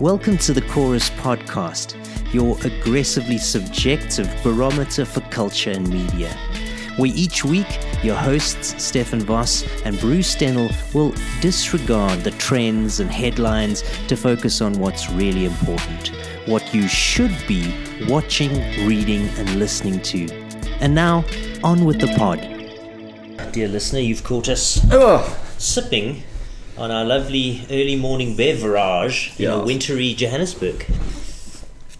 Welcome to the Chorus Podcast, your aggressively subjective barometer for culture and media. Where each week, your hosts, Stefan Voss and Bruce Dennill, will disregard the trends and headlines to focus on what's really important, what you should be watching, reading, and listening to. And now, on with the pod. Dear listener, you've caught us Oh, sipping on our lovely early morning beverage in a wintry Johannesburg.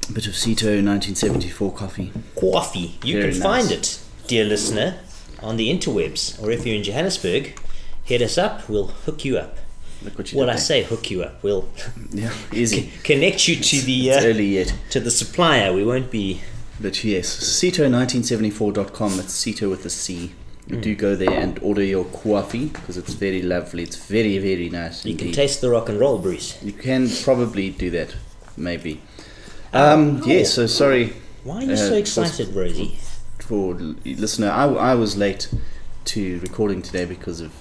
a bit of Cito 1974 coffee. Coffee. You Very can nice. find it, dear listener, on the interwebs, or if you're in Johannesburg, hit us up. We'll hook you up. Look what you Well, I there. say hook you up. We'll Yeah, easy. connect you to the uh, early yet. to the supplier. We won't be. But yes, Cito1974.com. That's Cito with a C. You do go there and order your coffee because it's very lovely. It's very, very nice. You can taste the rock and roll, Bruce. You can probably do that, maybe. Um, yeah, so sorry Why are you Uh, so excited, Rosie? for l- listener. I, I was late to recording today because of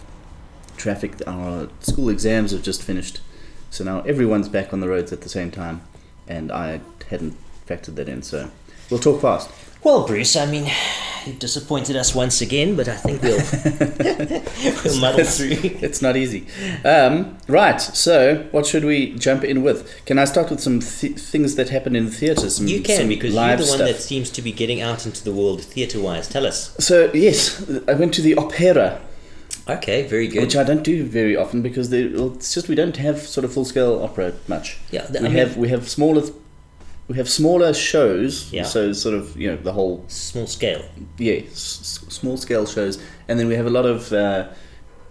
traffic. Our school exams have just finished, so now everyone's back on the roads at the same time, and I hadn't factored that in. So we'll talk fast. Well, Bruce, I mean, you've disappointed us once again, but I think we'll we'll muddle through. It's not easy. Um, right. So what should we jump in with? Can I start with some th- things that happen in the theatre? You can because you're the one stuff. that seems to be getting out into the world theatre-wise. Tell us. So yes, I went to the opera. Okay, very good. which I don't do very often because they, well, it's just we don't have sort of full scale opera much. Yeah, we I mean- have we have smaller we have smaller shows. Yeah. So sort of you know the whole Small scale. yeah s- small scale shows, and then we have a lot of uh,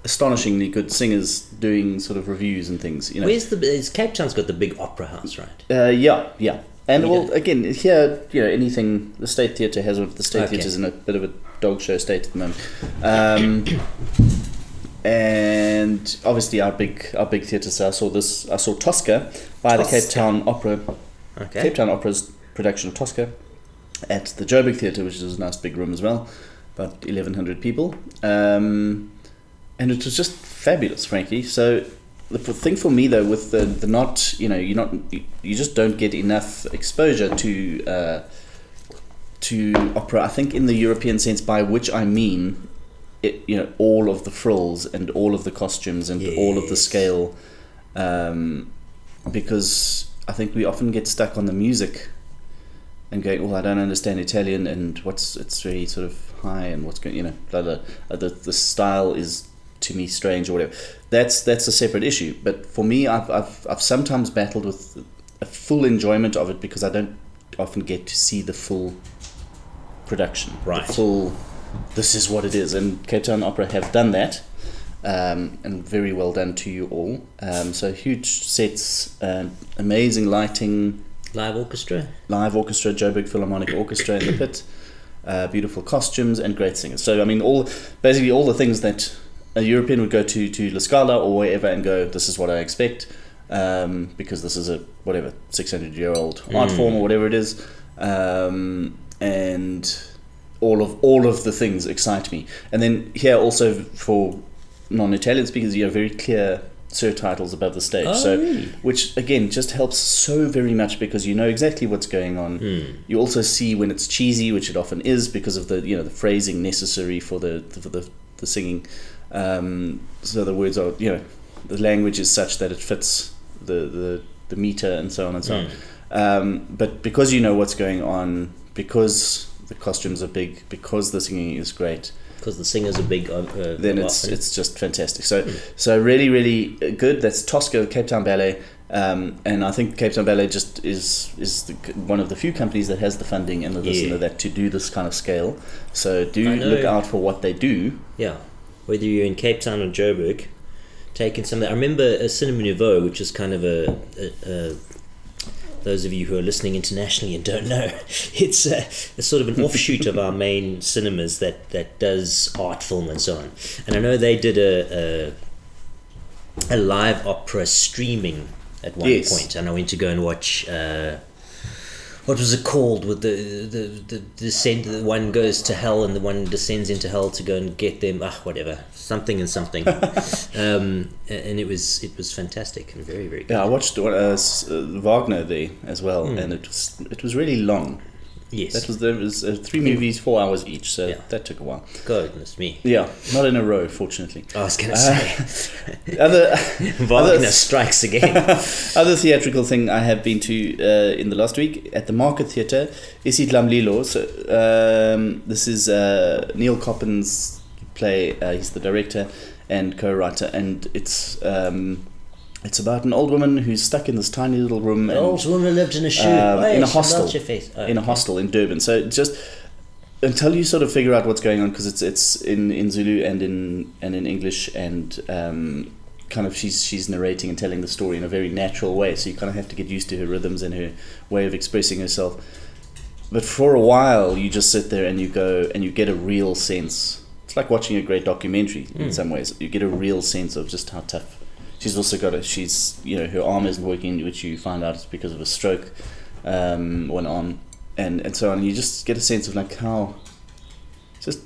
astonishingly good singers doing sort of reviews and things. You know. Where's the? Is Cape Town's got the big opera house, right? Uh, yeah, yeah. And well, again, here, you know, anything, the State Theatre has, the State Okay. Theatre's in a bit of a dog show state at the moment. Um, and obviously our big, our big theatre, so I saw this, I saw Tosca by the Cape Town Opera, Okay. Cape Town Opera's production of Tosca at the Joburg Theatre, which is a nice big room as well, about 1,100 people. Um, and it was just fabulous, frankly. So the thing for me though, with the, the not, you know, you're not, you, just don't get enough exposure to uh, to opera. I think in the European sense, by which I mean, it, you know, all of the frills and all of the costumes and all of the scale, um, because I think we often get stuck on the music and going, "Well, I don't understand Italian, and what's it's very sort of high, and what's going, you know, blah, blah. Uh, the the style is to me strange or whatever." That's that's a separate issue. But for me, I've I've I've sometimes battled with a full enjoyment of it because I don't often get to see the full production, Right. The full. This is what it is, and Cape Town Opera have done that. Um, and very well done to you all. Um, so huge sets, um, amazing lighting, Live orchestra. live orchestra, Joburg Philharmonic Orchestra in the pit, uh, beautiful costumes and great singers. So I mean, all basically all the things that a European would go to to La Scala or wherever and go, this is what I expect, um, because this is a whatever six hundred year old art form or whatever it is, um, and all of all of the things excite me. And then here also for non-Italian speakers, you have very clear surtitles above the stage. Oh, so really? which again just helps so very much because you know exactly what's going on. You also see when it's cheesy, which it often is because of the you know the phrasing necessary for the for the, the singing. Um, so the words are you know the language is such that it fits the the, the meter and so on and so on. Um, but because you know what's going on, because the costumes are big, because the singing is great, Because the singers are big. Uh, uh, then it's it's just fantastic. So so really really good. That's Tosca Cape Town Ballet, um, and I think Cape Town Ballet just is is the, one of the few companies that has the funding and the this Yeah. and the that to do this kind of scale. So do look out for what they do. Yeah, whether you're in Cape Town or Joburg, taking some. I remember a Cinema Nouveau, which is kind of a, a, a those of you who are listening internationally and don't know, it's a, a sort of an offshoot of our main cinemas that, that does art film and so on. And I know they did a, a, a live opera streaming at one Yes. point, and I went to go and watch. Uh, what was it called? With the the the descent, the one goes to hell and the one descends into hell to go and get them. Ah, whatever, something and something. um, and it was it was fantastic and very very good. Yeah, I watched uh, uh, Wagner there as well, Hmm. and it was it was really long. Yes, That was there was uh, three movies, four hours each, so Yeah. that took a while. goodness me. Yeah, not in a row, fortunately. I was gonna Uh, say Other Wagner other- strikes again. other theatrical thing I have been to uh, in the last week at the Market Theatre is Isidlamlilo. So um, this is uh, Neil Coppen's play. Uh, he's the director and co-writer, and it's um, it's about an old woman who's stuck in this tiny little room. And, old woman lived in a shoe. um, Hey, in a hostel. Oh, in a hostel in Durban. So just until you sort of figure out what's going on because it's it's in, in Zulu and in and in English and um, kind of she's she's narrating and telling the story in a very natural way. So you kind of have to get used to her rhythms and her way of expressing herself. But for a while, you just sit there and you go and you get a real sense. It's like watching a great documentary in some ways. You get a real sense of just how tough. She's also got a. She's you know her arm isn't working, which you find out is because of a stroke, um, one arm, and and so on. You just get a sense of like how, just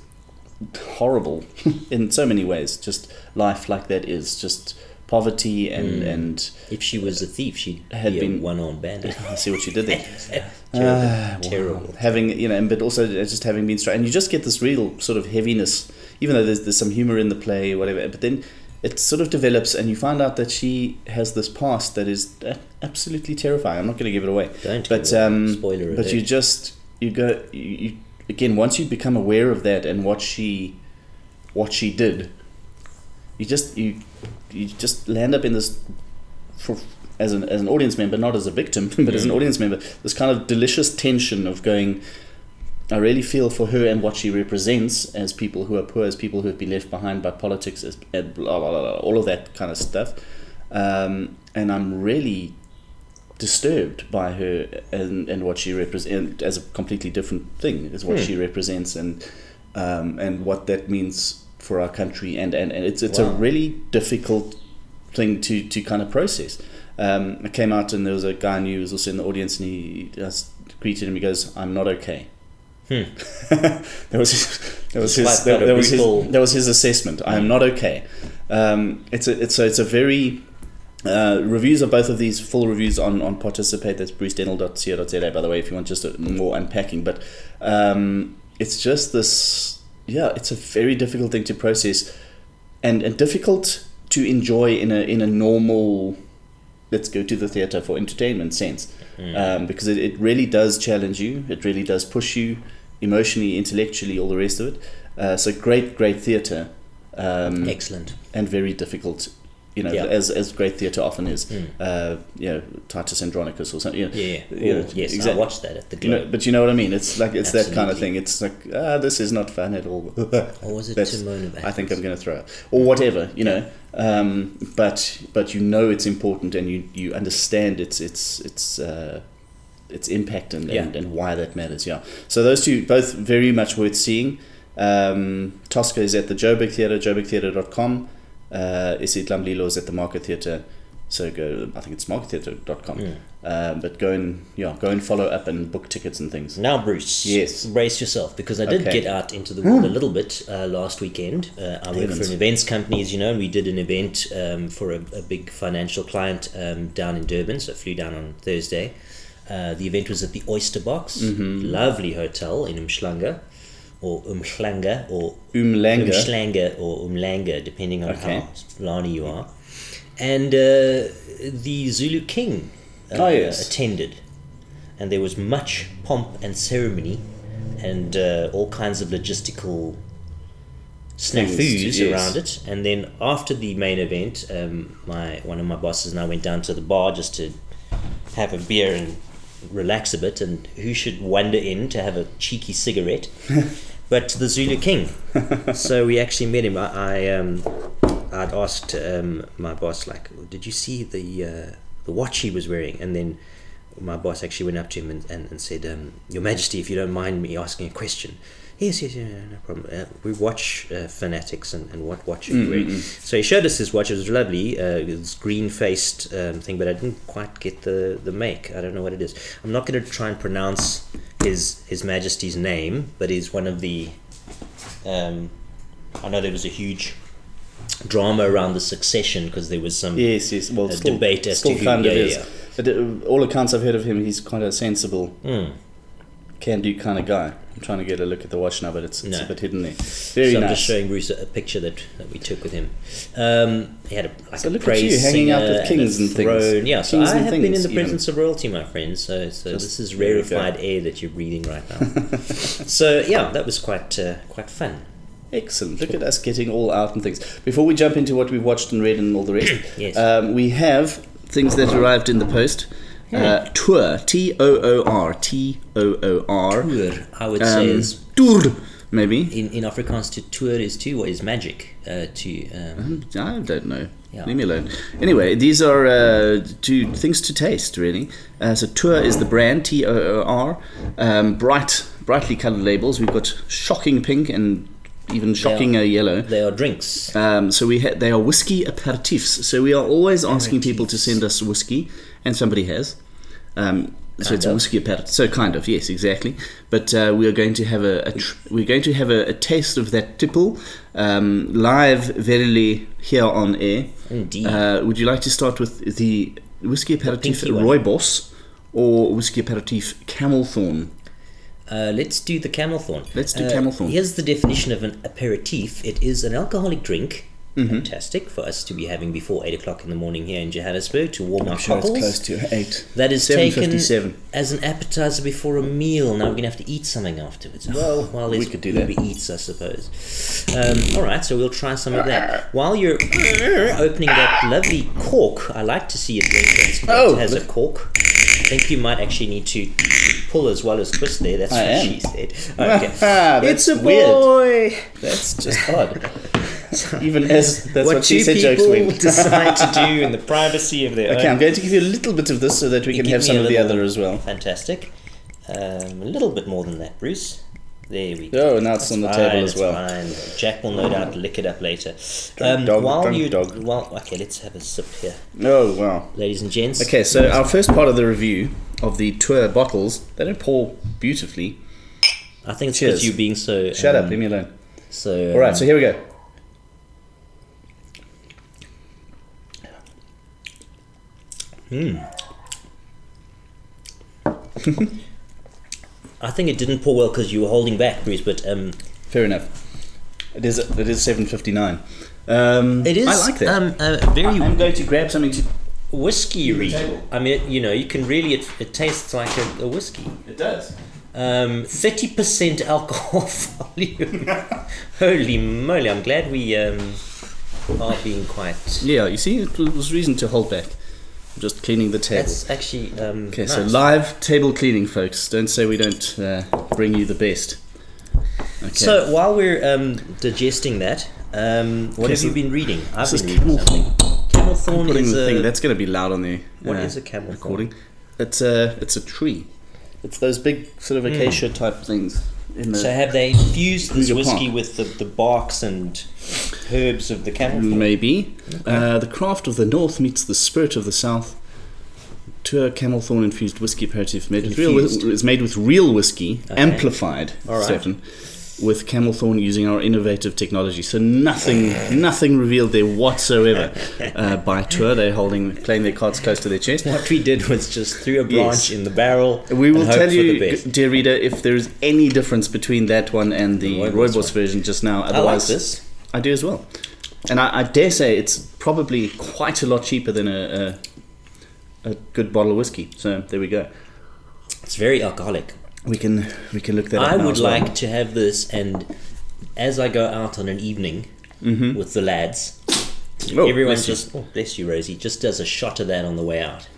horrible in so many ways. Just life like that is just poverty and and If she was a thief, she'd Had be been- one-armed bandit. I see what you did there. terrible, Ah, wow. terrible. Having you know, and but also just having been straight, and you just get this real sort of heaviness, even though there's there's some humor in the play, whatever. But then it sort of develops, and you find out that she has this past that is absolutely terrifying. I'm not going to give it away, Don't but um, Spoiler but you just you go you, you again once you become aware of that and what she what she did, you just you you just land up in this for as an as an audience member, not as a victim, but as an audience member, this kind of delicious tension of going. I really feel for her and what she represents as people who are poor, as people who have been left behind by politics, as and blah, blah, blah, blah, all of that kind of stuff. Um, and I'm really disturbed by her and, and what she represents as a completely different thing is what Hmm. she represents and um, and what that means for our country and, and, and it's it's a really difficult thing to, to kind of process. Um, I came out and there was a guy I knew who was also in the audience and he just greeted him. He goes, "I'm not okay." Hmm. that was his, that was his, that, that, was his, that was his assessment. I am not okay. Um, it's a it's a, it's a very uh, reviews of both of these full reviews on, on participate that's brucedennill.co.za by the way if you want just a, more unpacking but um, it's just this yeah it's a very difficult thing to process and, and difficult to enjoy in a in a normal let's go to the theater for entertainment sense um, because it, it really does challenge you it really does push you emotionally intellectually all the rest of it. Uh, so great great theater um, Excellent. and very difficult you know Yeah. as as great theater often is. Mm. uh, you know Titus Andronicus or something you know, Yeah, yeah. you know, yes, I watched that at the you know, but you know what I mean? It's like it's that kind of thing. It's like ah this is not fun at all. Or was it That's- Timon of I think I'm going to throw it or whatever you know. Um, but but you know it's important and you you understand its its its uh, its impact and, and, Yeah. and why that matters yeah so those two both very much worth seeing um, Tosca is at the Joburg Theatre joburgtheatre.com uh, Isidlamlilo is at the Market Theatre so go I think it's markettheatre.com Mm. um, but go and yeah go and follow up and book tickets and things Now, Bruce, Yes. brace yourself because I did Okay. get out into the world a little bit uh, last weekend. Uh, I work for an events company, as you know, and we did an event um, for a, a big financial client um, down in Durban. So I flew down on Thursday. Uh, the event was at the Oyster Box, Mm-hmm. lovely hotel in Umhlanga, or Umhlanga, or Umlanga Umhlanga or Umlanga, depending on Okay. how Lani you are. And uh, the Zulu king uh, Oh, yes. attended, and there was much pomp and ceremony, and uh, all kinds of logistical snafus yes. around it. And then after the main event, um, my one of my bosses and I went down to the bar just to have a beer and relax a bit. And who should wander in to have a cheeky cigarette? but the Zulu King. so we actually met him. I, I um, I'd asked um, my boss like, "Did you see the uh, the watch he was wearing?" And then my boss actually went up to him and, and, and said, um, "Your Majesty, if you don't mind me asking a question." Yes, yes, yeah, no problem. Uh, we watch uh, Fanatics and, and what watch wearing. So he showed us his watch. It was lovely. Uh, this green faced um, thing, but I didn't quite get the, the make. I don't know what it is. I'm not going to try and pronounce his His Majesty's name, but he's one of the. Um, I know there was a huge drama around the succession because there was some Yes, yes. Well, a still, debate as still to who. kind yeah, of yeah. But uh, all accounts I've heard of him, he's quite a sensible, Mm. Can-do kind of guy. I'm trying to get a look at the watch now, but it's, it's No. a bit hidden there. Very so I'm nice. just showing Bruce a, a picture that, that we took with him. Um, he had a, like So a look at you, hanging out with kings a and things. throne. Yeah, so Kings I and have been in things, the even. presence of royalty, my friend. So, so Just- this is there we go. rarefied air that you're breathing right now. so yeah, that was quite uh, quite fun. Excellent. Look at us getting all out and things. Before we jump into what we've watched and read and all the rest, Yes. um, we have things that arrived in the post. Uh, tour, T O O R, T O O R. Tour, I would say, Um, is tour, maybe. in in Afrikaans to tour is to what is magic uh, to. Um, I don't know. Yeah. Leave me alone. Anyway, these are uh, two things to taste, really. Uh, so Toor is the brand, T O O R. Um, bright, brightly coloured labels. We've got shocking pink and even shocking uh, yellow. they are drinks. Um, so we ha- they are whiskey aperitifs. So we are always asking people to send us whiskey, and somebody has. Um, so it's a whiskey aperitif. So kind of, yes, exactly. But uh, we are going to have a, a tr- we're going to have a, a taste of that tipple um, live, verily here on air. Indeed. Uh, would you like to start with the whiskey aperitif. Rooibos or whiskey aperitif Camel Thorn? Uh, let's do the camel thorn. Let's do Uh, camel thorn. Here's the definition of an aperitif. It is an alcoholic drink. Mm-hmm. Fantastic for us to be having before eight o'clock in the morning here in Johannesburg to warm I'm our cockles. to eight. That is taken as an appetizer before a meal. Now we're gonna have to eat something afterwards. Well, while we could do that. Eats, I suppose. Um, all right, so we'll try some of that. While you're opening that lovely cork, I like to see that's, that Oh, has a cork. I think you might actually need to pull as well as twist there. That's I what am. she said. Okay. It's a weird. boy. That's just odd. Even as that's what, what she two said people jokes went. decide to do in the privacy of their Okay, own I'm going to give you a little bit of this so that we can have some of the other as well. Fantastic. Um, a little bit more than that, Bruce. There we go. Oh, now it's on the Fine, table as well. Fine. Jack will no doubt lick it up later. Um, dog, while drunk you, dog. While, okay, let's have a sip here, Oh, wow. ladies and gents. Okay, so our first part of the review of the tour bottles, they don't pour beautifully. I think it's because you being so. Shut um, up, leave me alone. So. All right, so here we go. I think it didn't pour well because you were holding back, Bruce. But um, Fair enough. It is it is 7.59. Um, it is. I like that. Um, a very I'm going to grab something to... whiskey-y. I mean, you know, you can really. It, it tastes like a, a whiskey. It does. Um, 30% alcohol volume. Holy moly, I'm glad we um, are being quite. Yeah, you see, it was reason to hold back. I'm just cleaning the table. That's actually. Um, Okay, nice. so live table cleaning, folks. Don't say we don't uh, bring you the best. Okay. So while we're um, digesting that, um, what Okay, have so you been reading? I've been reading camel something. Camel thorn putting is the a. thing that's going to be loud on the What uh, is a camel thorn? recording. It's a it's a tree. It's those big sort of acacia type things. In the, Hmm. So have they infused this whiskey Park. with the, the barks and herbs of the camel? Maybe. Uh, the craft of the north meets the spirit of the south. Toor camel thorn infused whiskey aperitif made with real, it's made with real whiskey, Okay. amplified, right. Stefan, with camel thorn using our innovative technology. So nothing, nothing revealed there whatsoever uh, by Toor. They're holding, playing their cards close to their chest. What we did was just threw a branch Yes. in the barrel. We will tell you, dear reader, if there is any difference between that one and the The Rooibos version just now. I like Otherwise, this. I do as well. And I, I dare say it's probably quite a lot cheaper than a, a, a good bottle of whiskey. So there we go. It's very alcoholic. We can we can look that up I now would as well. like to have this, and as I go out on an evening with the lads, Mm-hmm. Oh, everyone bless just, oh, bless you, Rosie, just does a shot of that on the way out.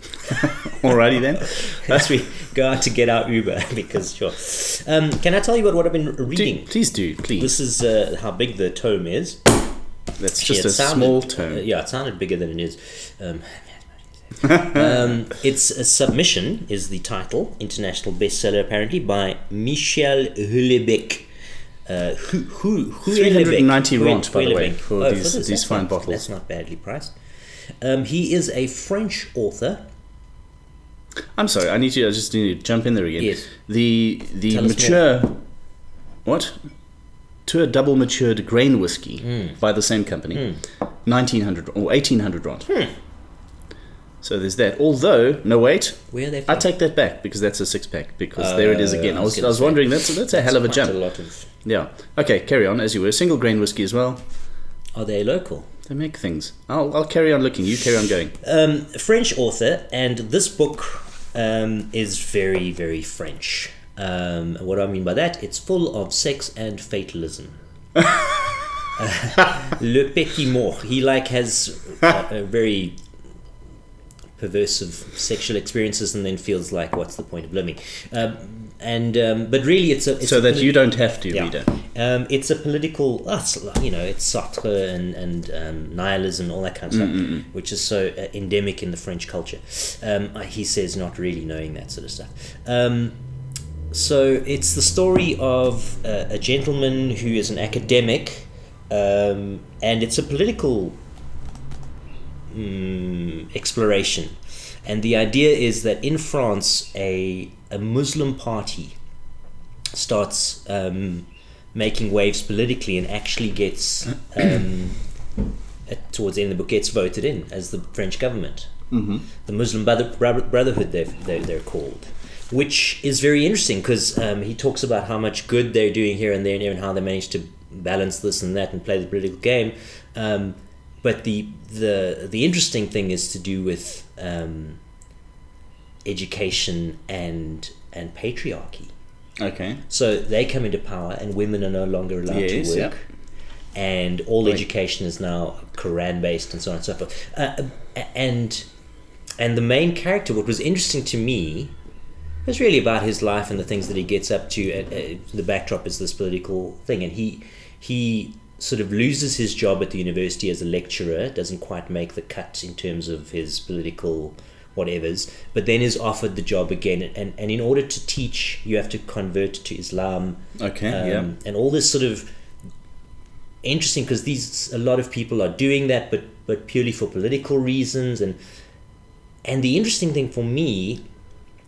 Alrighty then. As we go out to get our Uber, because sure. Um, can I tell you about what I've been Do, reading? please do, please. This is uh, how big the tome is. That's Actually, just a sounded- small uh, yeah, it sounded bigger than it is. Um, um, it's a submission is the title, international bestseller apparently by Michel Houellebecq. Uh, who, who, who 390 rand, by the way, for Oh, these- this, these fine bottles. That's not badly priced. Um, he is a French author. I'm sorry, I need to. I just need to jump in there again. Yes. The the Tell mature, what? To a double matured grain whiskey Hmm. by the same company, nineteen hundred or eighteen hundred rand. Hmm. So there's that. Although, no wait, Where are they I take that back because that's a six pack. Because there it is Uh, again. I was I was wondering. That's that's a hell of a jump. A lot of, Yeah. Okay, carry on as you were. Single grain whiskey as well. are they local? They make things. I'll I'll carry on looking. You carry on going. Um, French author, and this book um, is very, very French. Um, what I mean by that, it's full of sex and fatalism. Uh, Le Petit Mort. He like has a, a very perversive sexual experiences, and then feels like, what's the point of living? Um, and um, but really, it's a it's So a that you don't have to, yeah. reader. Um, it's a political, uh, you know, it's Sartre and, and um, nihilism, all that kind of stuff, which is so uh, endemic in the French culture. Um, uh, he says not really knowing that sort of stuff. Um, so it's the story of uh, a gentleman who is an academic, um, and it's a political mm, exploration. And the idea is that in France, a, a Muslim party starts um, making waves politically and actually gets, um, at, towards the end of the book, gets voted in as the French government. Mm-hmm. The Muslim Brother, Brother- Brotherhood, they've, they're, they're called. Which is very interesting because um, he talks about how much good they're doing here and there and how they manage to balance this and that and play the political game. Um, but the, the, the interesting thing is to do with um, education and, and patriarchy. Okay. So they come into power, and women are no longer allowed Yes, to work. And all education is now Quran based, and so on and so forth. Uh, and and the main character, what was interesting to me, was really about his life and the things that he gets up to. Uh, uh, the backdrop is this political thing, and he he sort of loses his job at the university as a lecturer, doesn't quite make the cut in terms of his political whatevers, but then is offered the job again. And, and in order to teach, you have to convert to Islam. Okay. Um, yeah. And all this sort of interesting because these a lot of people are doing that, but but purely for political reasons. And and the interesting thing for me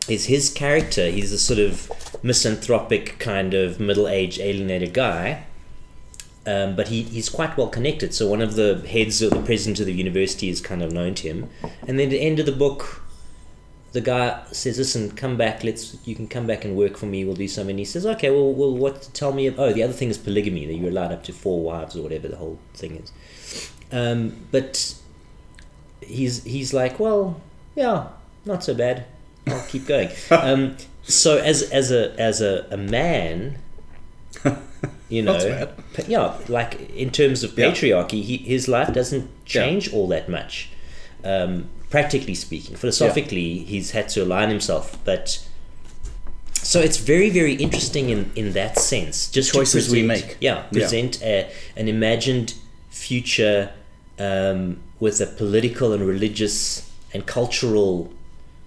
is his character. He's a sort of misanthropic kind of middle-aged alienated guy. Um, but he, he's quite well connected. So one of the heads of the president of the university is kind of known to him. And then at the end of the book, the guy says, "Listen, come back. Let's. You can come back and work for me. We'll do something." And he says, "Okay. Well, well, what? Tell me. Oh, the other thing is polygamy. That you're allowed up to four wives or whatever the whole thing is." Um, but he's he's like, "Well, yeah, not so bad. I'll keep going." um, so as as a as a, a man, you know, yeah, like in terms of Yeah. patriarchy, he, his life doesn't change all that much. Um, practically speaking, philosophically, he's had to align himself, but so it's very, very interesting in, in that sense. Just Choices we present- make. yeah, Yeah. present a, an imagined future um, with a political and religious and cultural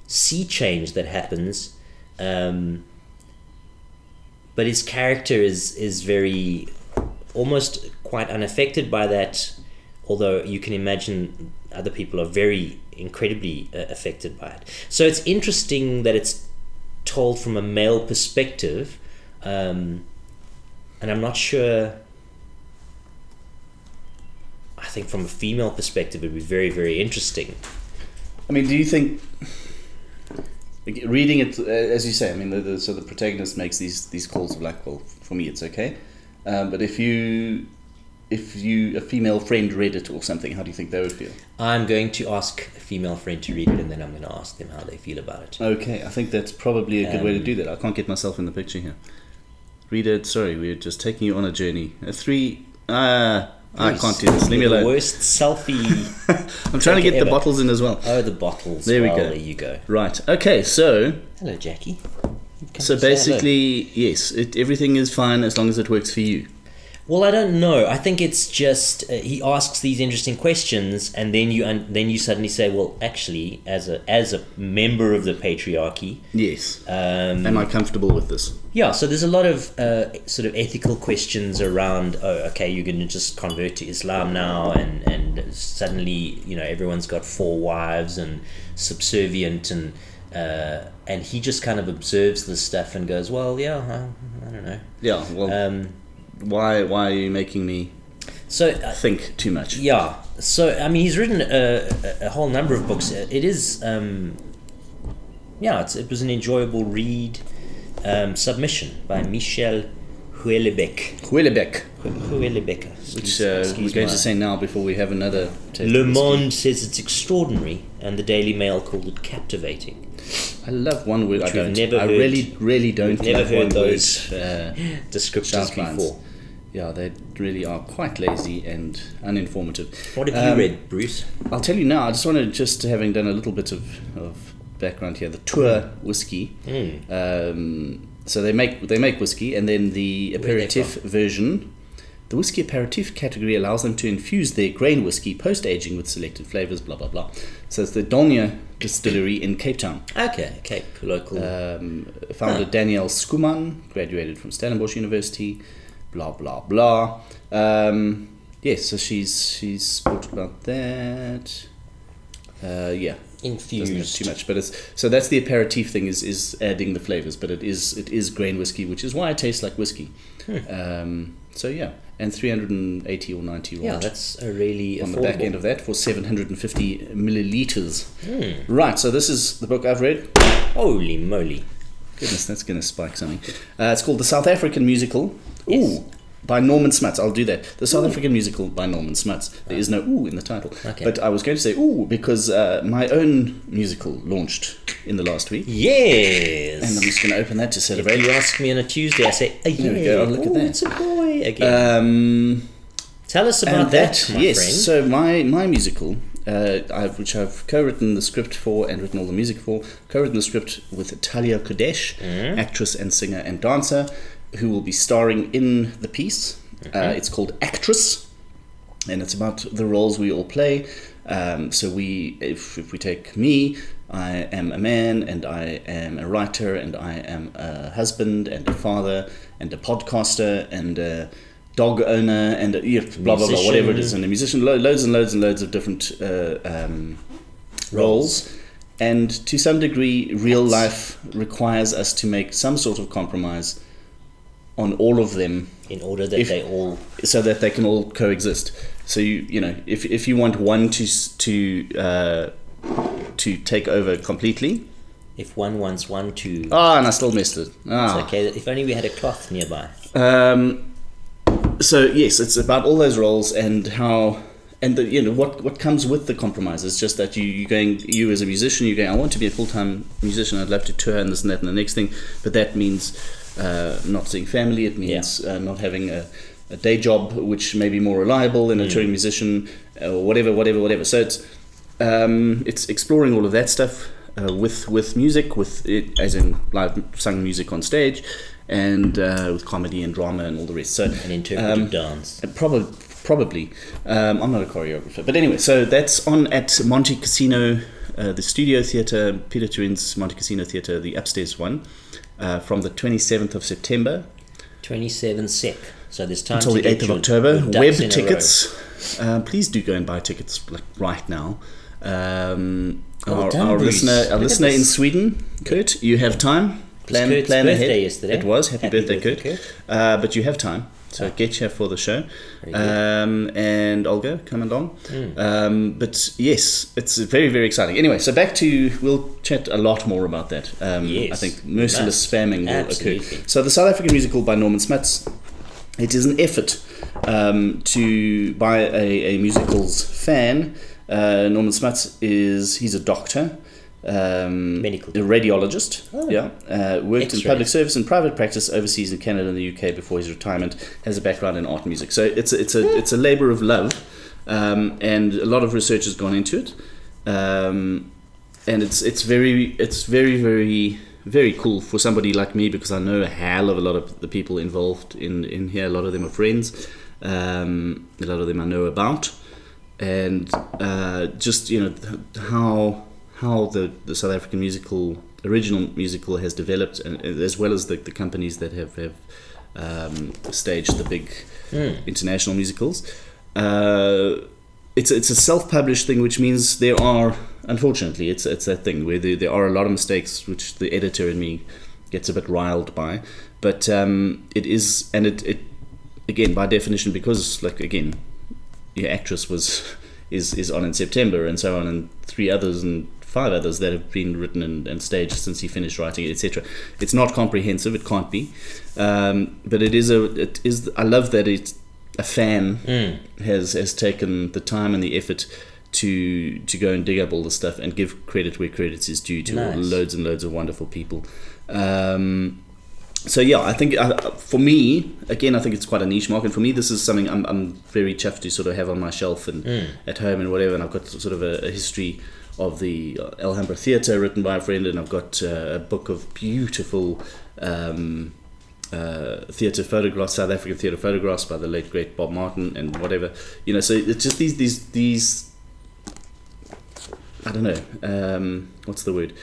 sea change that happens. Um, but his character is is very almost quite unaffected by that although you can imagine other people are very incredibly uh, affected by it. So it's interesting that it's told from a male perspective um, and i'm not sure i think from a female perspective it would be very very interesting. I mean, do you think like, reading it, uh, as you say, I mean, the, the, so the protagonist makes these these calls of like, well, for me, it's okay, um, but if you if you a female friend read it or something, how do you think they would feel? i'm going to ask a female friend to read it and then i'm going to ask them how they feel about it Okay, I think that's probably a good way to Um, do that. I can't get myself in the picture here. Reader, sorry, we're just taking you on a journey. A three. Ah, I can't do this. Leave me alone. worst selfie I'm trying to get the bottles in as well. Oh, the bottles. There we well, go. There you go. Right. Okay. So Hello, Jackie. So to say hello. basically, yes, it, everything is fine as long as it works for you. Well, I don't know. I think it's just uh, he asks these interesting questions, and then you un- then you suddenly say, "Well, actually, as a as a member of the patriarchy, Yes. um, Am I comfortable with this? yeah." So there's a lot of uh, sort of ethical questions around. Oh, okay, you're going to just convert to Islam now, and and suddenly you know everyone's got four wives and subservient, and uh, and he just kind of observes this stuff and goes, "Well, yeah, I, I don't know." Yeah. Well, Um, why why are you making me so uh, think too much? Yeah. So I mean, he's written a, a, whole number of books. It is, um, yeah, it's, it was an enjoyable read. Um, submission by Michel Houellebecq. Houellebecq, Houellebecq. which uh, we're going to say now before we have another. Le. Monde says it's extraordinary, and the Daily Mail called it captivating. I love one word. I don't. never I heard- really, really don't never heard those. Uh, shout lines. before. Yeah, they really are quite lazy and uninformative. What have you Um, read, Bruce? I'll tell you now. I just wanted, just having done a little bit of, of background here, the Toor whiskey. Mm. Um, so they make they make whiskey, and then the Where are they aperitif version. The whiskey aperitif category allows them to infuse their grain whiskey post aging with selected flavors. Blah blah blah. So it's the Donia Distillery in Cape Town. Okay, Cape local. Um, founder Huh. Danielle Skuman graduated from Stellenbosch University. Blah blah blah. Um, yes, so she's she's spoke about that. Uh, yeah, doesn't have infused. too much, but it's so that's the aperitif thing is is adding the flavors, but it is it is grain whiskey, which is why it tastes like whiskey. Hmm. Um, so yeah, and 380 or 90 Yeah, that's a really on affordable. the back end of that for 750 milliliters. Hmm. Right, so this is the book I've read. Holy moly! Goodness, that's going to spike something. Uh, it's called The South African Musical. Yes. Ooh, by Norman Smuts. I'll do that. The South African Musical by Norman Smuts. There is no ooh in the title. Okay. But I was going to say ooh because uh, my own musical launched in the last week. Yes. And I'm just going to open that to if celebrate. you ask me on a Tuesday, I say, oh, There we go. Oh, look at ooh, that. It's a boy again. Um, Tell us about that, that, my yes. friend. So my my musical, uh, I've, which I've co-written the script for and written all the music for, co-written the script with Talia Kodesh, Mm. actress and singer and dancer, who will be starring in the piece. Mm-hmm. Uh, it's called Actress, and it's about the roles we all play. Um, so we, if, if we take me, I am a man, and I am a writer, and I am a husband, and a father, and a podcaster, and a dog owner, and a, blah blah blah, whatever it is, and a musician. Lo- loads and loads and loads of different uh, um, roles. And to some degree, real life requires us to make some sort of compromise on all of them in order that if- they all so that they can all coexist. So you you know if if you want one to to uh, to take over completely, if one wants one to ah, and I still missed it. Ah, it's okay. If only we had a cloth nearby. Um, so yes, it's about all those roles and how and the, you know what what comes with the compromise is just that you you going you as a musician you're going I want to be a full time musician. I'd love to tour and this and that and the next thing. But that means uh, not seeing family it means uh, not having a, a day job which may be more reliable than a touring musician or whatever whatever whatever. So it's um, it's exploring all of that stuff uh, with with music with it as in live sung music on stage and uh, with comedy and drama and all the rest. So an interpretive um, dance. Probably, probably. Um, I'm not a choreographer, but anyway. So that's on at Montecasino, uh, the Studio Theatre, Pieter Toerien's Monte Casino Theatre, the upstairs one, uh, from the 27th of September 27 Sep. so there's time until to the 8th of October. Web in a row. tickets. Uh, please do go and buy tickets like right now. Um, Well our our listener, our listener in. Sweden, Kurt, you have time. Plan, plan birthday ahead. yesterday. It was happy, Happy birthday, birthday, Kurt. Uh, but you have time, so get here for the show. Um, and Olga, come along. Mm. Um, but yes, it's very very exciting. Anyway, so back to we'll chat a lot more about that. Um, Yes, I think merciless spamming will Absolutely. occur. So the South African musical by Norman Smuts. It is an effort um, to by a, a musicals fan. Uh, Norman Smuts is he's a doctor, um, Medical radiologist. Oh. Yeah, uh, worked in X-ray. public service and private practice overseas in Canada and the UK before his retirement. Has a background in art music, so it's a, it's a it's a labor of love, um, and a lot of research has gone into it. Um, and it's it's very it's very very very cool for somebody like me because I know a hell of a lot of the people involved in in here. A lot of them are friends, Um, a lot of them I know about, and uh, just you know th- how how the, the South African musical original musical has developed, and as well as the, the companies that have have um, staged the big international musicals. Uh, it's it's a self-published thing, which means there are unfortunately it's it's that thing where there, there are a lot of mistakes which the editor and me gets a bit riled by, but um, it is and it, it again by definition because like again your actress was is is on in September and so on and three others and five others that have been written and, and staged since he finished writing it etc it's not comprehensive it can't be um, but it is a it is I love that it's a fan has has taken the time and the effort to to go and dig up all the stuff and give credit where credit is due to Nice. loads and loads of wonderful people um, so yeah, I think uh, for me, again, I think it's quite a niche market. For me, this is something I'm, I'm very chuffed to sort of have on my shelf and at home and whatever. And I've got sort of a, a history of the uh, Alhambra Theatre written by a friend, and I've got uh, a book of beautiful um, uh, theatre photographs, South African theatre photographs by the late great Bob Martin and whatever. You know, so it's just these these these. I don't know. Um, what's the word?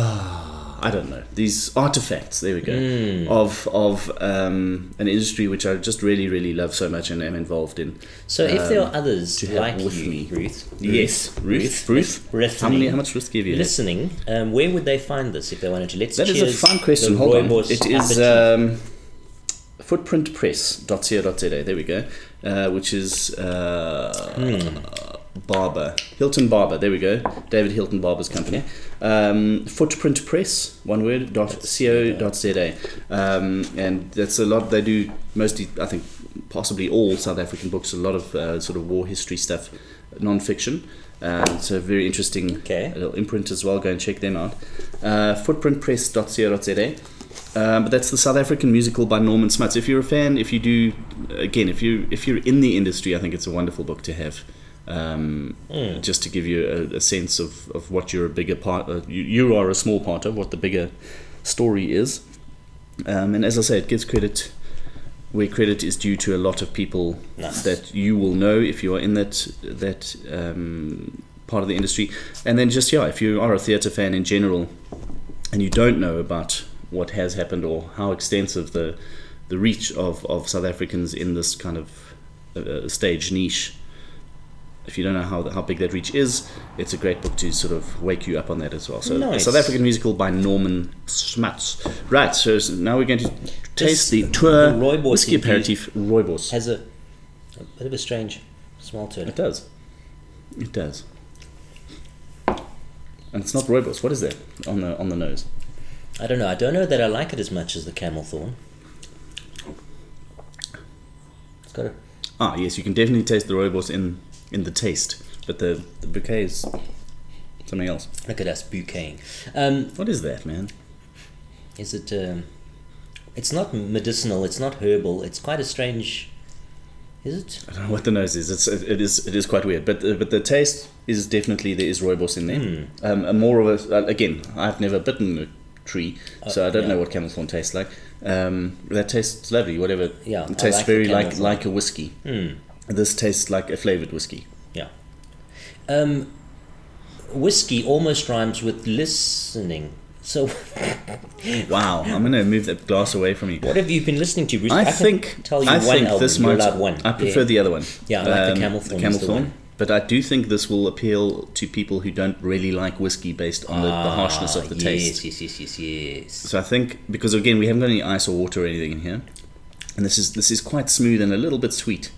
I don't know these artifacts. There we go of of um, an industry which I just really really love so much and am involved in. So if there Um, are others to have like with you, me. Ruth, Yes, Ruth, Ruth. Ruth, How many? How much whiskey have you? listening, um, where would they find this if they wanted to? Let's That is a fun question. Hold on. It is um, footprintpress.co.za. There we go. Uh, which is uh, Hmm. Barber Hilton Barber. There we go. David Hilton Barber's company. Um, Footprint Press, one word. Dot co. Dot za. Um, and that's a lot. They do mostly, I think, possibly all South African books. A lot of uh, sort of war history stuff, non-fiction. Uh, a very interesting Okay. little imprint as well. Go and check them out. Uh, footprintpress.co.za. Um, but that's the South African musical by Norman Smuts. If you're a fan, if you do, again, if you if you're in the industry, I think it's a wonderful book to have. Um, Just to give you a, a sense of, of what you're a bigger part, uh, you, you are a small part of what the bigger story is. Um, and as I say, it gives credit where credit is due to a lot of people Nice. that you will know if you are in that that um, part of the industry. And then just yeah, if you are a theatre fan in general, and you don't know about what has happened or how extensive the the reach of, of South Africans in this kind of uh, stage niche. If you don't know how how big that reach is, it's a great book to sort of wake you up on that as well. So, Nice. South African musical by Norman Smuts. Right. So now we're going to taste the the tour rooibos whiskey aperitif rooibos. has a, a bit of a strange smell to It it. does. It does. And it's not rooibos. What is that on the on the nose? I don't know. I don't know that I like it as much as the camel thorn. It's got a Ah, yes, you can definitely taste the rooibos in in the taste, but the the bouquet is something else. look at us bouqueting. Um, What is that, man? is it? Um, it's not medicinal. It's not herbal. It's quite a strange. Is it? I don't know what the nose is. It's it is it is quite weird, but uh, but the taste is definitely there is rooibos in there. Um, a more of a uh, again, I've never bitten a tree, so I don't yeah. know what camel thorn tastes like. Um, that tastes lovely. Whatever. Yeah, it tastes like very like like a whiskey. This tastes like a flavored whiskey. Yeah. Um, whiskey almost rhymes with listening. So, Wow, I'm gonna move that glass away from you. what have you been listening to, Bruce? I, can think tell you I one think album. this You're might. one. I prefer Yeah. the other one. Yeah, I like the Um, Camel Thorn The camel the thorn. But I do think this will appeal to people who don't really like whiskey based on the, the harshness of the Ah, taste. Yes, yes, yes, yes, yes. So I think because again we haven't got any ice or water or anything in here, and this is this is quite smooth and a little bit sweet.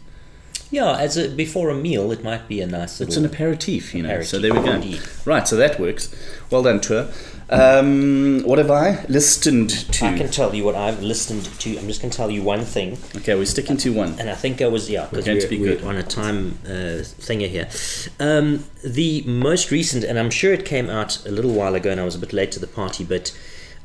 Yeah, as a before a meal, it might be a nice It's an aperitif, you know. Aperitif. so there we go. indeed. Right, so that works. Well done, tour. Um, what have I listened to? I can tell you what I've listened to. I'm just going to tell you one thing, Okay, we're sticking to one. and I think I was yeah because going we're, to be we're good. on a time uh, thinger here. Um, the most recent, and I'm sure it came out a little while ago, and I was a bit late to the party, but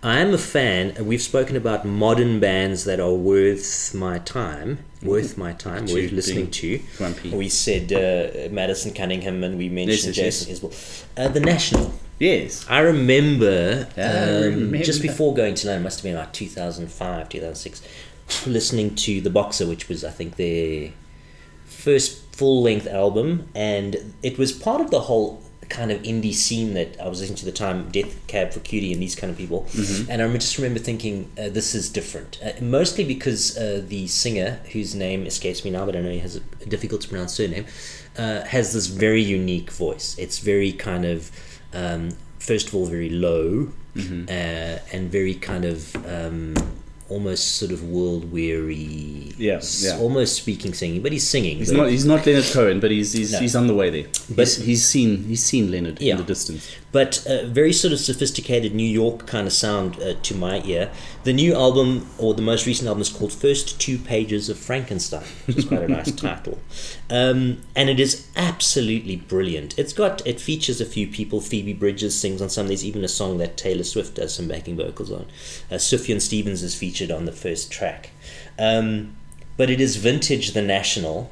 I am a fan. We've spoken about modern bands that are worth my time, worth my time, worth listening to. grumpy. We said uh, Madison Cunningham, and we mentioned yes, Jason Isbell. Uh, the National. Yes. I remember, I um, remember. just before going to London, must have been like 2005, 2006. listening to The Boxer, which was, I think, their first full length album, and it was part of the whole kind of indie scene that I was listening to the time, Death Cab for Cutie and these kind of people. Mm-hmm. And I remember- just remember thinking, uh, this is different. Uh, mostly because uh, the singer, whose name escapes me now, but I know he has a difficult to pronounce surname, uh, has this very unique voice. It's very kind of, um, first of all, very low Mm-hmm. uh, and very kind of um, almost sort of world weary. Yeah, yeah. Almost speaking, singing, but he's singing. He's not. He's not Leonard Cohen, but he's he's, No. he's on the way there. But- he's, he's seen he's seen Leonard Yeah. in the distance. but uh, very sort of sophisticated New York kind of sound uh, to my ear. The new album, or the most recent album, is called First Two Pages of Frankenstein, which is quite a nice title. Um, and it is absolutely brilliant. It's got, it features a few people. Phoebe Bridgers sings on some. There's even a song that Taylor Swift does some backing vocals on. Uh, Sufjan Stevens is featured on the first track. Um, but it is vintage The National.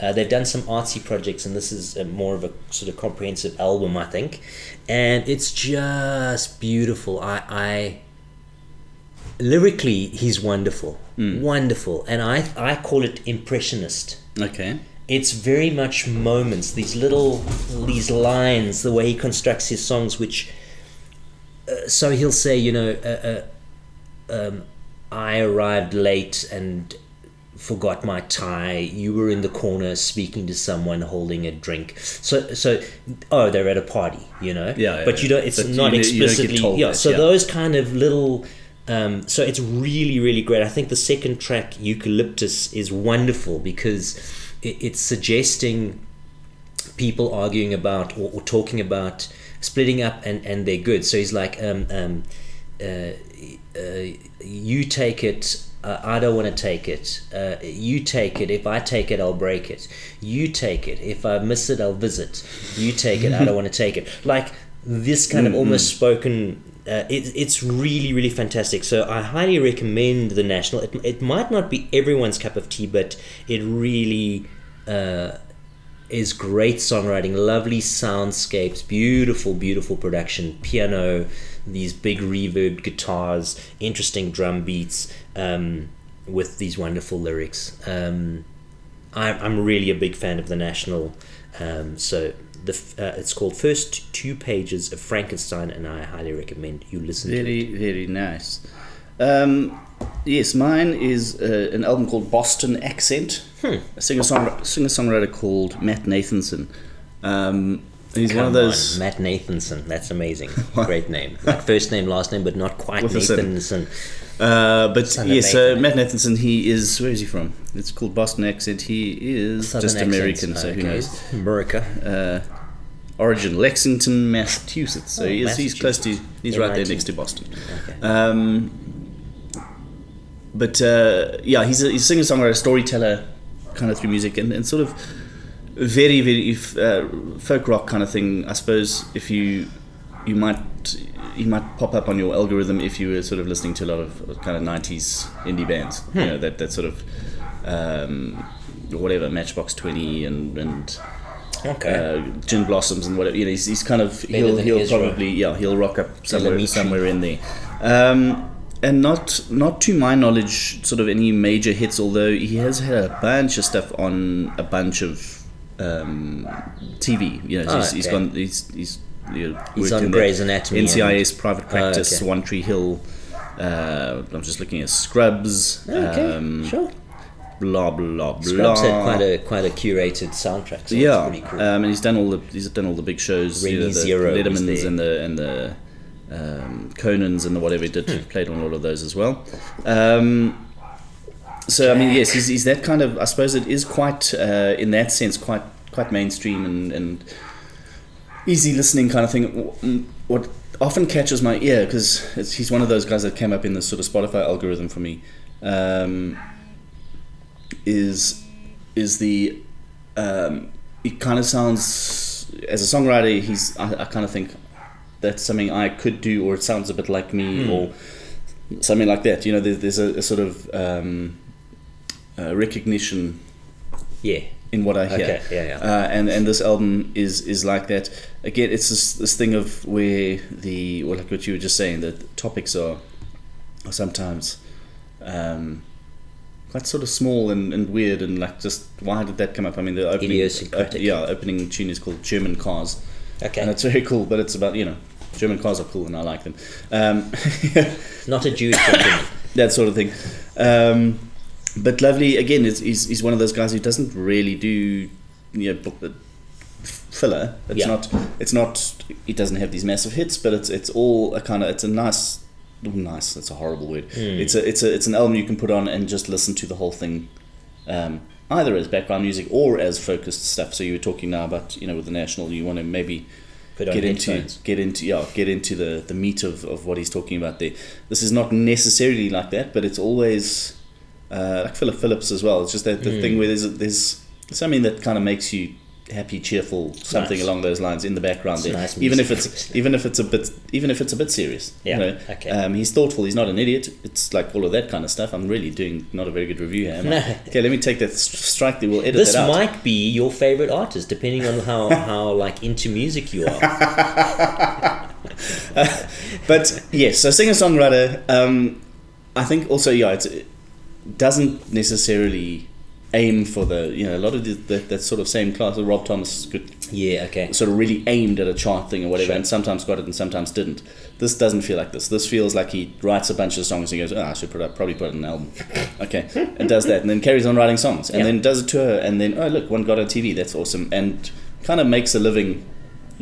Uh, they've done some artsy projects, and this is a, more of a sort of comprehensive album, I think. And it's just beautiful. I, I lyrically, he's wonderful, wonderful, and I I call it impressionist. Okay. It's very much moments, these little these lines, the way he constructs his songs, which. Uh, so he'll say, you know, uh, uh, um, I arrived late and forgot my tie. You were in the corner speaking to someone holding a drink. So, so, oh, they're at a party, you know. Yeah, yeah, But you don't. It's not you explicitly. told yeah. that, So yeah. those kind of little. Um, so it's really, really great. I think the second track, Eucalyptus, is wonderful because it's suggesting people arguing about or, or talking about splitting up and, and they're good. So he's like, um, um, uh, uh, you take it, uh, I don't want to take it. Uh, you take it, if I take it, I'll break it. You take it, if I miss it, I'll visit. You take it, I don't want to take it. Like this kind of almost spoken. Uh, it, it's really, really fantastic. So I highly recommend the National. It, it might not be everyone's cup of tea, but it really uh, is great songwriting, lovely soundscapes, beautiful, beautiful production, piano, these big reverb guitars, interesting drum beats, um, with these wonderful lyrics. Um, I'm, I'm really a big fan of the National. Um, so the uh, it's called First Two Pages of Frankenstein, and I highly recommend you listen to it. Very very nice. Um, yes, mine is uh, an album called Boston Accent. Hmm. A singer songwriter called Matt Nathanson. Um, he's Come one of those. on, Matt Nathanson. That's amazing. Great name. Like first name, last name, but not quite With. Nathanson. Uh, but Son yes, so Nathan. Matt Nathanson, he is where is he from? It's called Boston Accent. He is Southern just accents. American, so who Okay. knows? America. Origin Lexington, Massachusetts. So Oh, he is, he's close to he's right there next to Boston. Okay. Um, but uh, yeah, he's a, he's a singer songwriter, storyteller, kind of through music, and, and sort of very very uh, folk rock kind of thing. I suppose if you you might he might pop up on your algorithm if you were sort of listening to a lot of kind of '90s indie bands. You know that that sort of um, whatever Matchbox Twenty and and Okay. uh, Gin Blossoms and whatever. You know, he's, he's kind of Better he'll he'll probably yeah he'll rock up somewhere somewhere in there. Um, and not not to my knowledge, sort of any major hits. Although he has had a bunch of stuff on a bunch of um, TV. You know, Oh, he's, he's okay. gone. He's he's, you know, He's on in Grey's Anatomy NCIS, Private Practice, okay. One Tree Hill. Uh, I'm just looking at Scrubs. okay. Um, sure. Blah blah blah. Scrubs had quite a quite a curated soundtrack. So yeah, pretty cool. um, and he's done all the he's done all the big shows, you know, the Zero Lettermans and the and the um, Conans and the whatever he did. Hmm. Played on all of those as well. Um, so I mean, yes, he's, he's that kind of. I suppose it is quite uh, in that sense quite quite mainstream and, and easy listening kind of thing. What often catches my ear because he's one of those guys that came up in the sort of Spotify algorithm for me. Um, is is the um, it kind of sounds as a songwriter he's I, I kind of think that's something I could do or it sounds a bit like me or something like that you know there, there's a, a sort of um, uh, recognition yeah. in what I hear Okay, yeah, yeah. Uh, and and this album is is like that again it's this, this thing of where the well like what you were just saying the topics are are sometimes um, quite sort of small and, and weird and like just why did that come up? I mean, the opening, op- yeah, opening tune is called German Cars, Okay. and it's very cool. But it's about you know, German cars are cool and I like them. Um, Not a Jewish that sort of thing. Um, but lovely again. Is he's, he's one of those guys who doesn't really do you know book- uh, filler. It's Yeah. not. It's not. He doesn't have these massive hits, but it's it's all a kind of. It's a nice. Nice. That's a horrible word. Hmm. It's a it's a it's an album you can put on and just listen to the whole thing, um, either as background music or as focused stuff. So you were talking now about you know with the national, you want to maybe Put get into headphones. get into yeah get into the the meat of, of what he's talking about there. This is not necessarily like that, but it's always uh, like Philip Phillips as well. It's just that the Mm. thing where there's there's something that kind of makes you happy, cheerful, something Nice. along those lines in the background there. nice even if it's even if it's a bit even if it's a bit serious. Yeah, You know? okay. Um, he's thoughtful. He's not an idiot. It's like all of that kind of stuff. I'm really doing not a very good review here. am I? No. okay, let me take that strike. There, we'll edit This that might be your favorite artist, depending on how, how like into music you are. but yes, so singer songwriter. Um, I think also yeah, it's, it doesn't necessarily aim for the you know a lot of the, the, that sort of same class. Of Rob Thomas could Yeah, okay. sort of really aimed at a chart thing or whatever, Sure. and sometimes got it and sometimes didn't. This doesn't feel like this. This feels like he writes a bunch of songs and goes, oh, I should put up, probably put it in an album. Okay, and does that, and then carries on writing songs, and Yeah. then does a tour, and then oh look, one got on TV. That's awesome, and kind of makes a living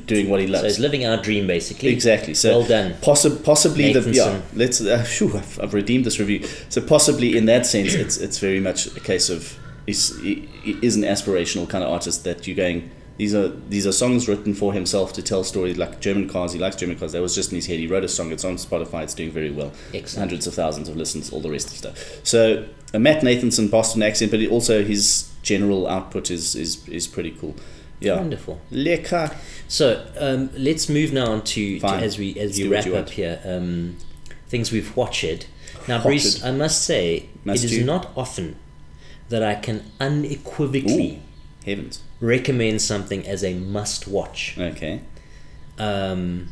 doing what he loves. So he's living our dream, basically. Exactly. So well done. Possi- possibly the yeah. Let's. Uh, phew, I've, I've redeemed this review. So possibly in that sense, it's it's very much a case of he's, he, he is an aspirational kind of artist that you're going. These are these are songs written for himself to tell stories like German cars. He likes German cars. That was just in his head. He wrote a song. It's on Spotify. It's doing very well. Excellent. Hundreds of thousands of listens. All the rest of stuff. So uh, Matt Nathanson, Boston accent, but also his general output is is, is pretty cool. Yeah. Wonderful. Lekker. So um, let's move now on to, to as we as Let's we wrap up want. here. Um, things we've watched. Now, Bruce, I must say Must it is you? not often that I can unequivocally Ooh. Heavens. recommend something as a must-watch. Okay. Um,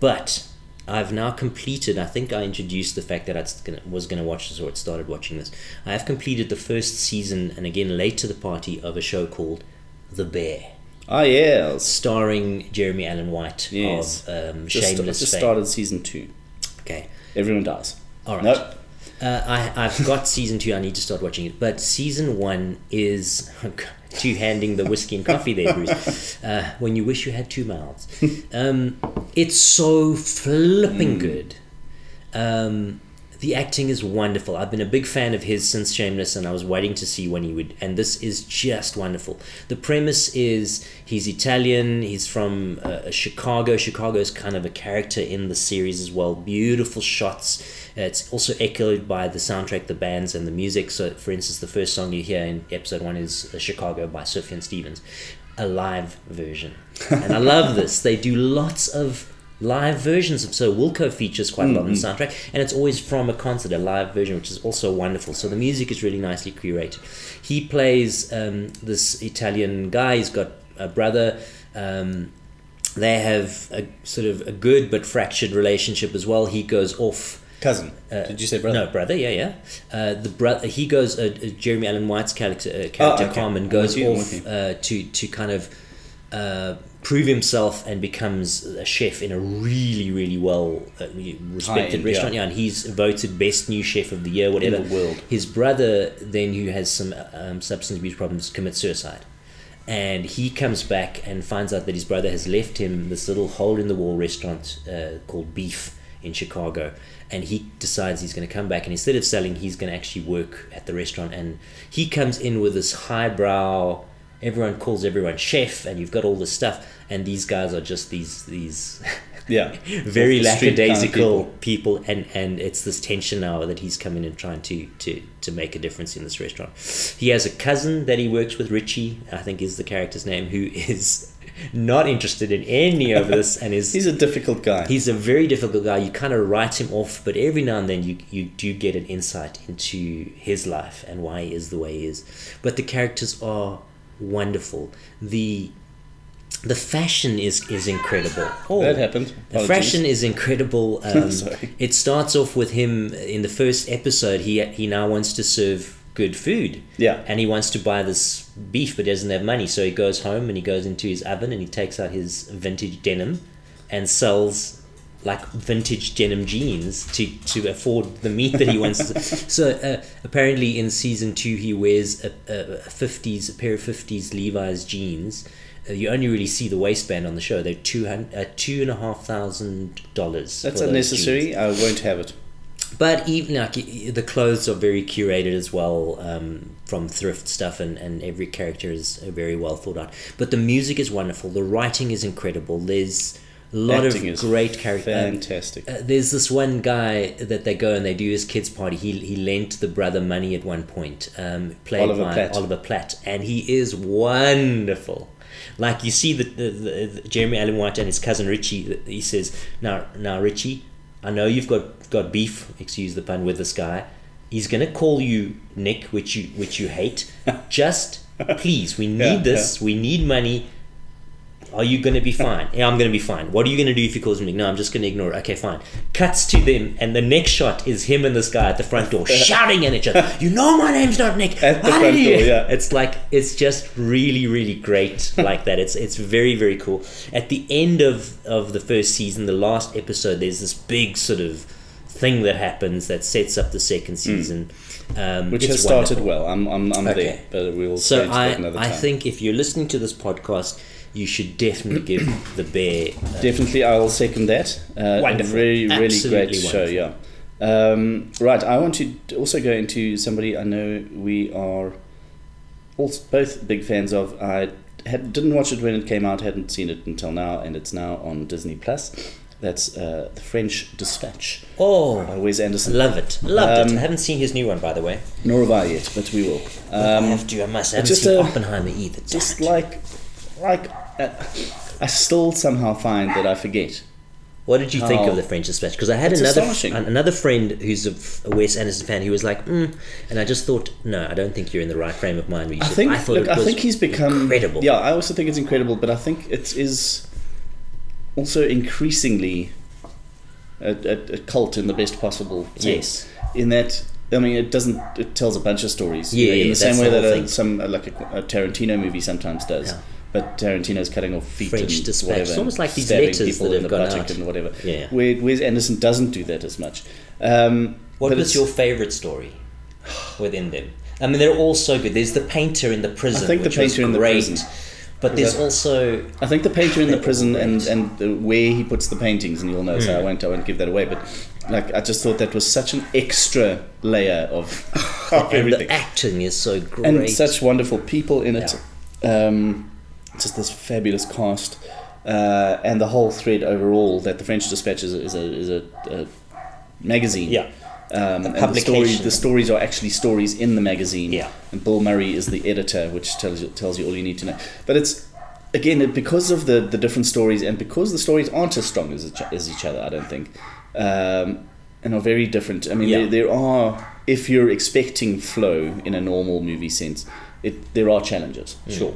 but I've now completed. I think I introduced the fact that I was going to watch this or had started watching this. I have completed the first season, and again late to the party of a show called The Bear, Ah yes. starring Jeremy Allen White Yes. of um, Just, Shameless just fame. started season two. Okay, Everyone dies. all right. Nope. Uh, I, I've got season two. I need to start watching it. But season one is two handing the whiskey and coffee there, Bruce. Uh, when you wish you had two mouths. Um, it's so flipping good. Um, the acting is wonderful. I've been a big fan of his since Shameless, and I was waiting to see when he would. And this is just wonderful. The premise is he's Italian. He's from uh, Chicago. Chicago is kind of a character in the series as well. Beautiful shots. It's also echoed by the soundtrack, the bands, and the music. So, for instance, the first song you hear in episode one is Chicago by Sufjan Stevens, a live version. And I love this. They do lots of live versions of so Wilco features quite a lot on the soundtrack and it's always from a concert a live version which is also wonderful so the music is really nicely curated he plays um, this Italian guy he's got a brother um, they have a sort of a good but fractured relationship as well he goes off Cousin. uh, Did you say brother? no, brother. Yeah, yeah. Uh, the brother. He goes. Uh, uh, Jeremy Allen White's character, uh, character okay. Carmen, goes you, off uh, to to kind of uh, prove himself and becomes a chef in a really, really well uh, respected restaurant. yeah. Yeah, and he's voted best new chef of the year, whatever. In the world. His brother, then, who has some um, substance abuse problems, commits suicide. And he comes back and finds out that his brother has left him this little hole in the wall restaurant uh, called Beef in Chicago. And he decides he's going to come back and instead of selling, he's going to actually work at the restaurant. And he comes in with this highbrow, everyone calls everyone chef, and you've got all this stuff. And these guys are just these these Yeah. very street kind of lackadaisical people. and and it's this tension now that he's coming and trying to to to make a difference in this restaurant he has a cousin that he works with richie i think is the character's name who is not interested in any of this and is He's a difficult guy. he's a very difficult guy you kind of write him off but every now and then you you do get an insight into his life and why he is the way he is but the characters are wonderful the the fashion is is incredible oh, that happened. the Apologies. fashion is incredible. Um, Sorry. it starts off with him in the first episode. He he now wants to serve good food. Yeah. And he wants to buy this beef, but doesn't have money. So he goes home and he goes into his oven and he takes out his vintage denim and sells like vintage denim jeans to, to afford the meat that he wants. so uh, apparently in season two, he wears a, a, a 50s, a pair of 50s Levi's jeans. You only really see the waistband on the show. They're two hundred, uh, two and a half thousand dollars. That's unnecessary. I won't have it. But even like the clothes are very curated as well um, from thrift stuff, and, and every character is uh, very well thought out. But the music is wonderful. The writing is incredible. There's a lot Acting of great characters. Fantastic. Uh, there's this one guy that they go and they do his kids party. He he lent the brother money at one point, um, played Oliver by Platt. Oliver Platt, and he is wonderful. Like you see the, the, the, the Jeremy Allen White and his cousin Richie. He says, "Now, now, Richie, I know you've got got beef. Excuse the pun with this guy. He's gonna call you Nick, which you which you hate. Just please, we need Yeah, this. We need money. Are you going to be fine? Yeah, I'm going to be fine. What are you going to do if he calls me? No, I'm just going to ignore it. Okay, fine. Cuts to them, and the next shot is him and this guy at the front door shouting at each other. You know my name's not Nick. At the front door, yeah. It's like it's just really, really great like that. It's it's very, very cool. At the end of of the first season, the last episode, there's this big sort of thing that happens that sets up the second season. Um, Hmm. Which has started wonderful. well. I'm, I'm, I'm Okay. there, but we'll So I, I think if you're listening to this podcast, you should definitely give the bear. Uh, Definitely, I'll second that. Uh, Wonderful. Really, really Absolutely great show, yeah. Um, right, I want to also go into somebody I know we are also both big fans of. I had, didn't watch it when it came out, hadn't seen it until now, and it's now on Disney Plus. That's uh, The French Dispatch oh, by Wes Anderson. love it, loved it. Um, I haven't seen his new one, by the way. Nor have I yet, but we will. I Um, have to. I must. I haven't just seen a- Oppenheimer either. just it. like, like, uh, I still somehow find that I forget. What did you think Oh. of the French Dispatch? Because I had another another friend who's a, Wes Anderson fan who was like, mm, and I just thought, no, I don't think you're in the right frame of mind. I think. I look, I think he's become incredible. Yeah, I also think it's incredible, but I think it is also increasingly a, a, a cult in the best possible sense. In that, I mean, it doesn't. It tells a bunch of stories. you Yeah, know, in the same way the that a, some like a, a Tarantino movie sometimes does. Yeah. But Tarantino's cutting off feet French and Dispatch. whatever, It's almost like these letters that in have the gone out. and whatever. Yeah. Where Wes Anderson doesn't do that as much. Um, What was your favorite story within them? I mean, they're all so good. There's the painter in the prison. I think the painter in the prison. But there's also I think the painter in the prison and, and the, where he puts the paintings, and you'll know, so I won't I won't give that away. But like, I just thought that was such an extra layer of, of everything, the acting is so great. and such wonderful people in it. Um, just this fabulous cast, uh, and the whole thread overall that the French Dispatch is a, is a, is a, a magazine. yeah, Um, and the, publication. story, the stories are actually stories in the magazine. Yeah. And Bill Murray is the editor, which tells you, tells you all you need to know. But it's, again, it- because of the, the different stories and because the stories aren't as strong as each, as each other, I don't think, um, and are very different. I mean, Yeah. there, there are, if you're expecting flow in a normal movie sense, it, there are challenges, Mm. sure.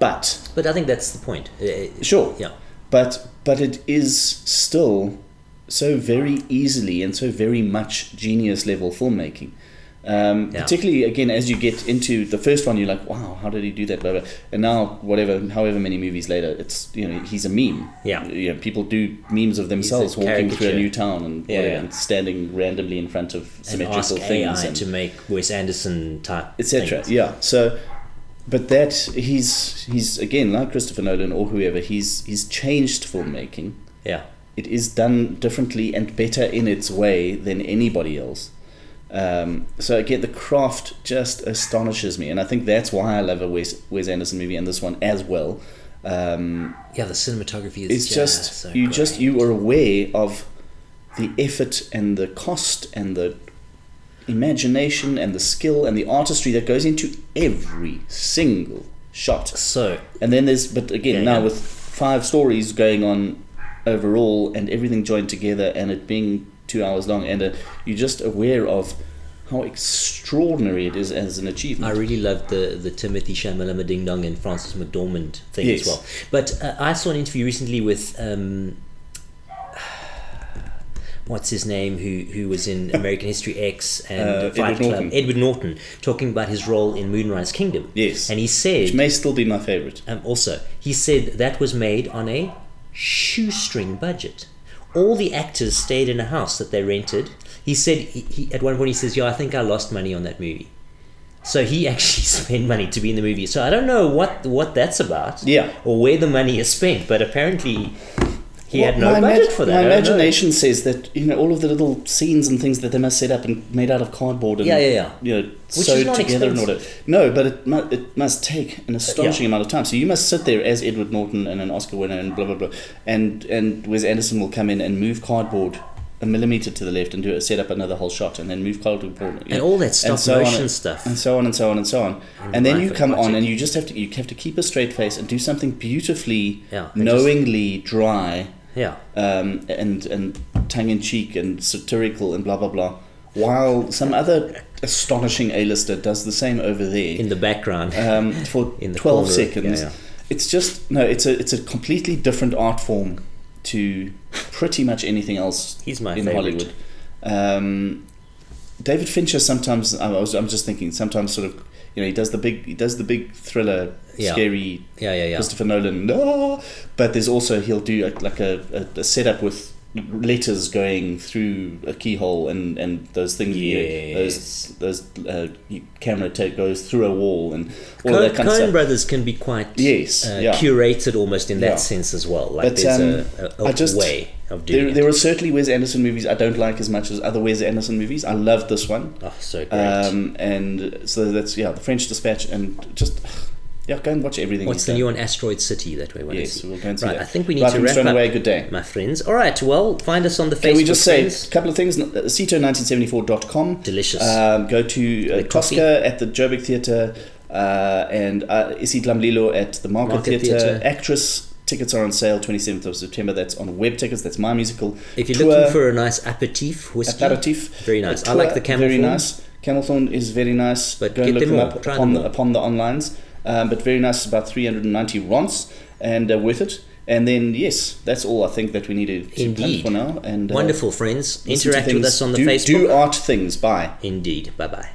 But but I think that's the point. Uh, Sure. Yeah. but but it is still so very easily and so very much genius level filmmaking. Um, Yeah. Particularly again as you get into the first one, you're like, wow, how did he do that? Blah, blah. And now, whatever, however many movies later, it's you know he's a meme. Yeah. you know, people do memes of themselves walking through a new town and Yeah, whatever, yeah. and standing randomly in front of And symmetrical things AI and to make Wes Anderson type etc. Yeah. So, but that he's he's again like Christopher Nolan or whoever he's he's changed filmmaking. Yeah. It is done differently and better in its way than anybody else. Um, so again, the craft just astonishes me, and I think that's why I love a Wes, Wes Anderson movie and this one as well. Um, Yeah, the cinematography is it's just so you just you are aware of the effort and the cost and the imagination and the skill and the artistry that goes into every single shot. so And then there's but again Yeah, now yeah. with five stories going on overall and everything joined together and it being two hours long and uh, you're just aware of how extraordinary it is as an achievement. I really loved the the Timothée Chalamet Ding Dong and Frances McDormand thing Yes. as well. But uh, I saw an interview recently with um, what's his name, who who was in American History X and Uh, Fight Edward Club, Norton. Edward Norton, talking about his role in Moonrise Kingdom. Yes. and he said Which may still be my favorite. um, also, he said that was made on a shoestring budget. All the actors stayed in a house that they rented. He said he, he, at one point he says, "Yeah, I think I lost money on that movie." So he actually spent money to be in the movie. So I don't know what what that's about, Yeah. or where the money is spent. But apparently, he had no budget imag- for that. My imagination says that you know all of the little scenes and things that they must set up and made out of cardboard and Yeah, yeah, yeah. you know Which sewed together and all that. No, but it mu- it must take an uh, astonishing amount of time. So you must sit there as Edward Norton and an Oscar winner and blah blah blah, and and Wes Anderson will come in and move cardboard. A millimeter to the left and do it, set up another whole shot, and then move cardboard, And know, all that stop so motion and- stuff. and so on and so on and so on. And And then you come on, and you just have to you have to keep a straight face and do something beautifully, Yeah, they just- knowingly dry Yeah, um, and and tongue in cheek and satirical and blah blah blah, while some other astonishing A-lister does the same over there in the background. um, for in twelve corner, seconds. yeah, yeah. It's just no, it's a it's a completely different art form to pretty much anything else He's my in favorite. Hollywood. Um, David Fincher sometimes I was I'm just thinking sometimes sort of you know he does the big he does the big thriller Yeah. scary Yeah, yeah, yeah. Christopher Nolan no but there's also he'll do a, like a, a, a setup with letters going through a keyhole and and those things you those those uh, camera take goes through a wall and all Coen, that kind of Coen stuff Brothers can be quite Yes, uh, yeah. curated almost in that Yeah. sense as well. Like But, there's um, a, a, a just- way of doing there, it. there are certainly Wes Anderson movies I don't like as much as other Wes Anderson movies. I love this one. oh, so great. Um, and so that's yeah, the French Dispatch, and just yeah, go and watch everything. What's the new one? Asteroid City that we want Yes, to see. we'll go and see right, that. I think we need Right, to wrap up, away. Good day. my friends. All right, well, find us on the Can Facebook we just say friends. a couple of things? Uh, Cito1974.com. Delicious. Um, go to uh, Tosca at the Joburg Theatre uh, and uh, Isidlamlilo at the Market, Market Theatre. Theatre. Actress tickets are on sale 27th of September. That's on web tickets. That's my musical. if you're Toor, looking for a nice aperitif whiskey, aperitif. very nice. I like the camel Very thorn. nice. Camelthorn is very nice. But Go and get look them them up upon the, upon the onlines. Um, but very nice. About 390 rons and uh, worth it. And then yes, that's all I think that we need to, Indeed. for now. And uh, Wonderful friends. Interact with us on the do, Facebook. Do art things. Bye. Indeed. Bye bye.